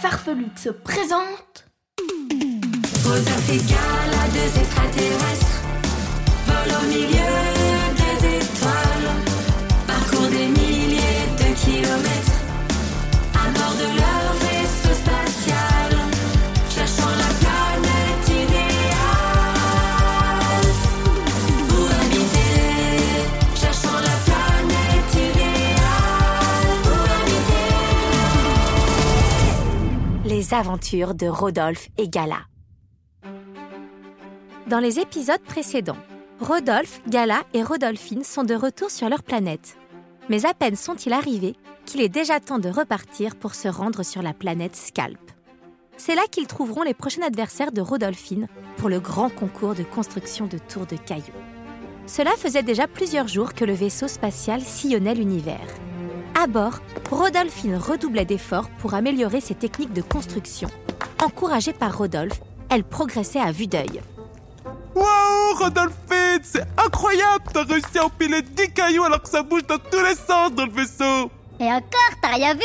Farfelux se présentent Rodolphe Gala, deux extraterrestres, Aventures de Rodolphe et Gala. Dans les épisodes précédents, Rodolphe, Gala et Rodolphine sont de retour sur leur planète. Mais à peine sont-ils arrivés qu'il est déjà temps de repartir pour se rendre sur la planète Scalp. C'est là qu'ils trouveront les prochains adversaires de Rodolphine pour le grand concours de construction de tours de cailloux. Cela faisait déjà plusieurs jours que le vaisseau spatial sillonnait l'univers. À bord, Rodolphine redoublait d'efforts pour améliorer ses techniques de construction. Encouragée par Rodolphe, elle progressait à vue d'œil. Waouh, Rodolphine, c'est incroyable T'as réussi à empiler 10 cailloux alors que ça bouge dans tous les sens dans le vaisseau. Et encore, t'as rien vu?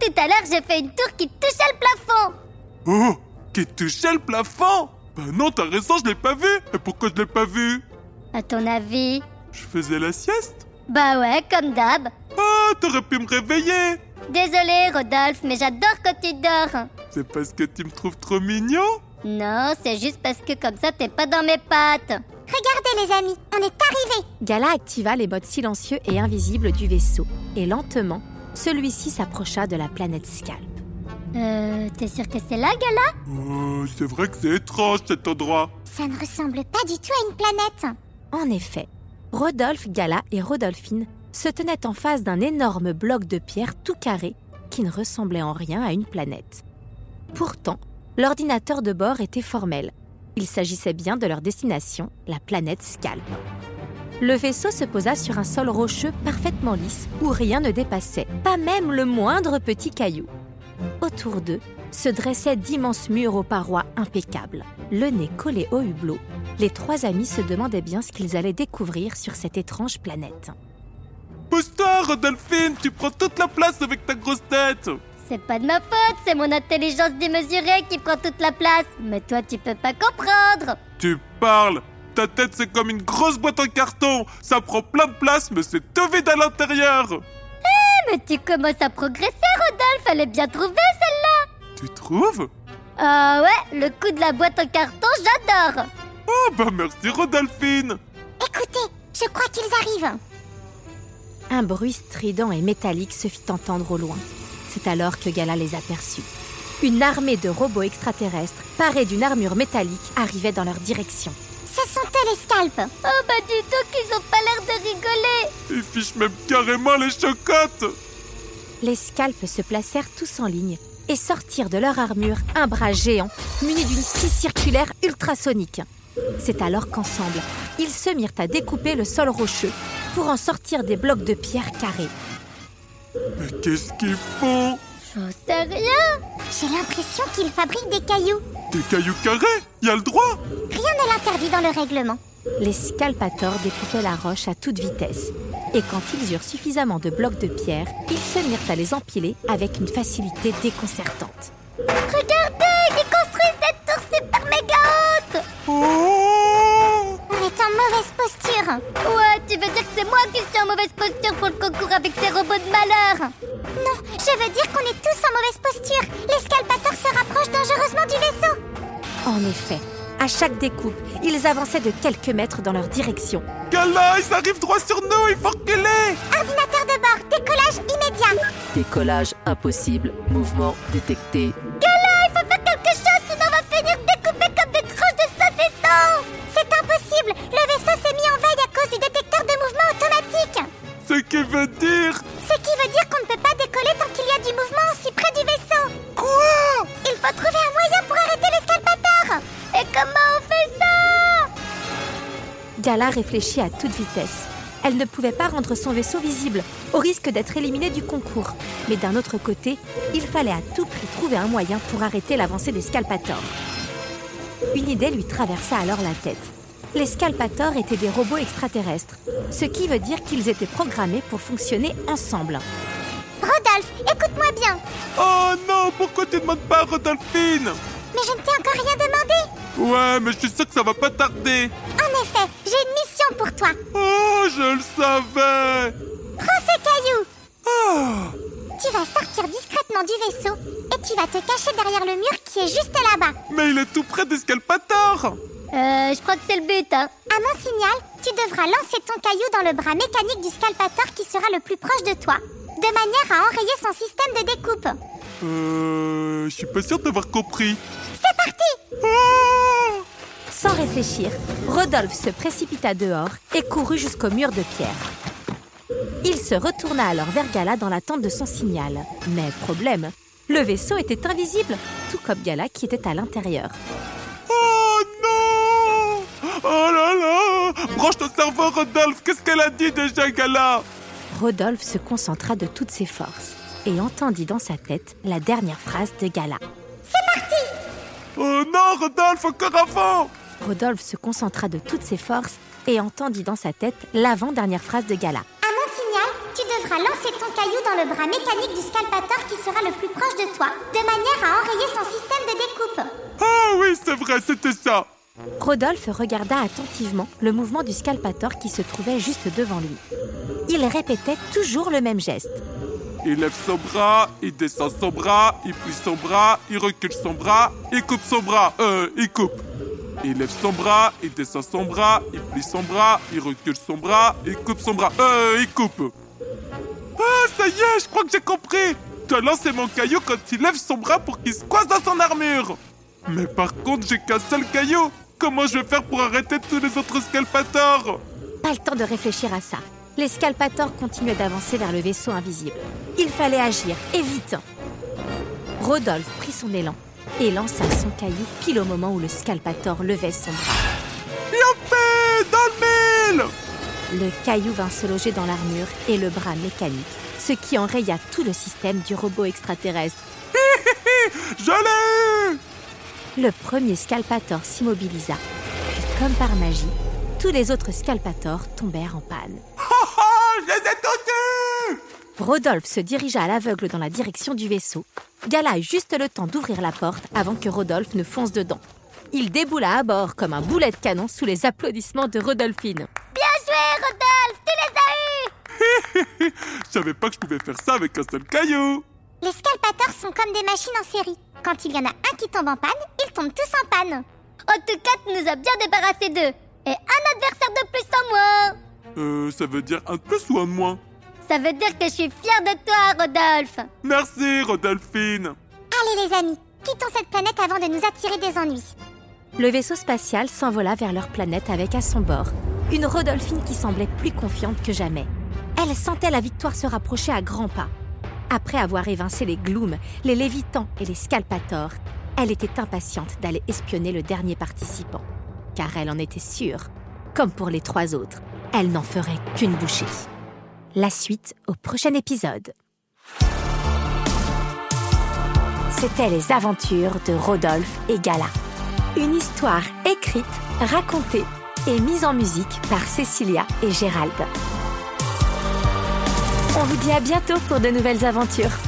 Tout à l'heure, j'ai fait une tour qui touchait le plafond. Oh Qui touchait le plafond? Bah non, t'as raison, je l'ai pas vu. Et pourquoi je l'ai pas vu? À ton avis? Je faisais la sieste. Bah ouais, comme d'hab. T'aurais pu me réveiller Désolé, Rodolphe, mais j'adore quand tu dors. C'est parce que tu me trouves trop mignon Non, c'est juste parce que comme ça, t'es pas dans mes pattes. Regardez, les amis, on est arrivés. Gala activa les modes silencieux et invisibles du vaisseau, et lentement, celui-ci s'approcha de la planète Scalp. Euh, t'es sûr que c'est là, Gala? Oh, c'est vrai que c'est étrange cet endroit Ça ne ressemble pas du tout à une planète. En effet, Rodolphe, Gala et Rodolphine se tenaient en face d'un énorme bloc de pierre tout carré qui ne ressemblait en rien à une planète. Pourtant, l'ordinateur de bord était formel. Il s'agissait bien de leur destination, la planète Scalp. Le vaisseau se posa sur un sol rocheux parfaitement lisse où rien ne dépassait, pas même le moindre petit caillou. Autour d'eux se dressaient d'immenses murs aux parois impeccables. Le nez collé au hublot, les trois amis se demandaient bien ce qu'ils allaient découvrir sur cette étrange planète. Pousse-toi, Rodolphine Tu prends toute la place avec ta grosse tête C'est pas de ma faute, c'est mon intelligence démesurée qui prend toute la place. Mais toi, tu peux pas comprendre. Tu parles Ta tête, c'est comme une grosse boîte en carton Ça prend plein de place, mais c'est tout vide à l'intérieur Mais tu commences à progresser, Rodolphe. Elle est bien trouvée, celle-là. Tu trouves? Ah ouais, le coup de la boîte en carton, j'adore. Oh, bah merci, Rodolphine Écoutez, je crois qu'ils arrivent. Un bruit strident et métallique se fit entendre au loin. C'est alors que Gala les aperçut. Une armée de robots extraterrestres, parés d'une armure métallique, arrivait dans leur direction. Ce sont eux les scalps. Oh bah dis donc, ils ont pas l'air de rigoler. Ils fichent même carrément les chocottes Les scalpes se placèrent tous en ligne et sortirent de leur armure un bras géant muni d'une scie circulaire ultrasonique. C'est alors qu'ensemble, ils se mirent à découper le sol rocheux pour en sortir des blocs de pierre carrés. Mais qu'est-ce qu'ils font J'en sais rien. J'ai l'impression qu'ils fabriquent des cailloux. Des cailloux carrés? Y a le droit Rien ne l'interdit dans le règlement. Les scalpators découpaient la roche à toute vitesse. Et quand ils eurent suffisamment de blocs de pierre, ils se mirent à les empiler avec une facilité déconcertante. Regardez, ils construisent des tours super méga hautes. Oh On est en mauvaise posture. Tu veux dire que c'est moi qui suis en mauvaise posture pour le concours avec ces robots de malheur Non, je veux dire qu'on est tous en mauvaise posture. Les scalpators se rapprochent dangereusement du vaisseau. En effet, à chaque découpe, ils avançaient de quelques mètres dans leur direction. Gala, ils arrivent droit sur nous, il faut reculer Ordinateur de bord, décollage immédiat. Décollage impossible. Mouvement détecté. Gala, Gala réfléchit à toute vitesse. Elle ne pouvait pas rendre son vaisseau visible, au risque d'être éliminée du concours. Mais d'un autre côté, il fallait à tout prix trouver un moyen pour arrêter l'avancée des Scalpators. Une idée lui traversa alors la tête. Les Scalpators étaient des robots extraterrestres, ce qui veut dire qu'ils étaient programmés pour fonctionner ensemble. Rodolphe, écoute-moi bien. Oh non, pourquoi tu demandes pas à Rodolphine? Mais je ne t'ai encore rien demandé. Ouais, mais je suis sûr que ça va pas tarder. En effet, j'ai une mission pour toi. Oh, je le savais Prends ce caillou. Oh, Tu vas sortir discrètement du vaisseau et tu vas te cacher derrière le mur qui est juste là-bas. mais il est tout près d'Escalpator Euh, je crois que c'est le but, hein. À mon signal, tu devras lancer ton caillou dans le bras mécanique du scalpator qui sera le plus proche de toi, de manière à enrayer son système de découpe. Euh, je suis pas sûr d'avoir compris. C'est parti Oh Sans réfléchir, Rodolphe se précipita dehors et courut jusqu'au mur de pierre. Il se retourna alors vers Gala dans l'attente de son signal. Mais problème, le vaisseau était invisible, tout comme Gala qui était à l'intérieur. Oh non Oh là là Branche ton cerveau, Rodolphe Qu'est-ce qu'elle a dit déjà, Gala? Rodolphe se concentra de toutes ses forces et entendit dans sa tête la dernière phrase de Gala. Oh non, Rodolphe, encore avant Rodolphe se concentra de toutes ses forces et entendit dans sa tête l'avant-dernière phrase de Gala. À mon signal, tu devras lancer ton caillou dans le bras mécanique du scalpator qui sera le plus proche de toi, de manière à enrayer son système de découpe. Ah oui, c'est vrai, c'était ça Rodolphe regarda attentivement le mouvement du scalpator qui se trouvait juste devant lui. Il répétait toujours le même geste. Il lève son bras, il descend son bras, il plie son bras, il recule son bras, il coupe son bras. Euh, il coupe. Il lève son bras, il descend son bras, il plie son bras, il recule son bras, il coupe son bras. Euh, il coupe. Ah, ça y est, je crois que j'ai compris. Tu as lancé mon caillou quand il lève son bras pour qu'il se coince dans son armure. Mais par contre, j'ai qu'un seul caillou. Comment je vais faire pour arrêter tous les autres scalpators? Pas le temps de réfléchir à ça. Les scalpators continuaient d'avancer vers le vaisseau invisible. Il fallait agir, et vite. Rodolphe prit son élan et lança son caillou pile au moment où le scalpator levait son bras. Yopé, dans le mille Le caillou vint se loger dans l'armure et le bras mécanique, ce qui enraya tout le système du robot extraterrestre. Je l'ai Le premier scalpator s'immobilisa. Puis, comme par magie, tous les autres scalpators tombèrent en panne. Oh, oh, je les ai tous eus Rodolphe se dirigea à l'aveugle dans la direction du vaisseau. Gala eut juste le temps d'ouvrir la porte avant que Rodolphe ne fonce dedans. Il déboula à bord comme un boulet de canon sous les applaudissements de Rodolphine. Bien joué, Rodolphe Tu les as eus Je savais pas que je pouvais faire ça avec un seul caillou Les scalpators sont comme des machines en série. Quand il y en a un qui tombe en panne, ils tombent tous en panne. En tout cas, tu nous as bien débarrassé d'eux. Et un adversaire de plus en moins Euh, ça veut dire un de plus ou un de moins? Ça veut dire que je suis fière de toi, Rodolphe Merci, Rodolphine Allez les amis, quittons cette planète avant de nous attirer des ennuis. Le vaisseau spatial s'envola vers leur planète avec à son bord une Rodolphine qui semblait plus confiante que jamais. Elle sentait la victoire se rapprocher à grands pas. Après avoir évincé les Glooms, les Lévitans et les Scalpators, elle était impatiente d'aller espionner le dernier participant. Car elle en était sûre, comme pour les trois autres, elle n'en ferait qu'une bouchée. La suite au prochain épisode. C'était les aventures de Rodolphe et Gala. Une histoire écrite, racontée et mise en musique par Cécilia et Gérald. On vous dit à bientôt pour de nouvelles aventures.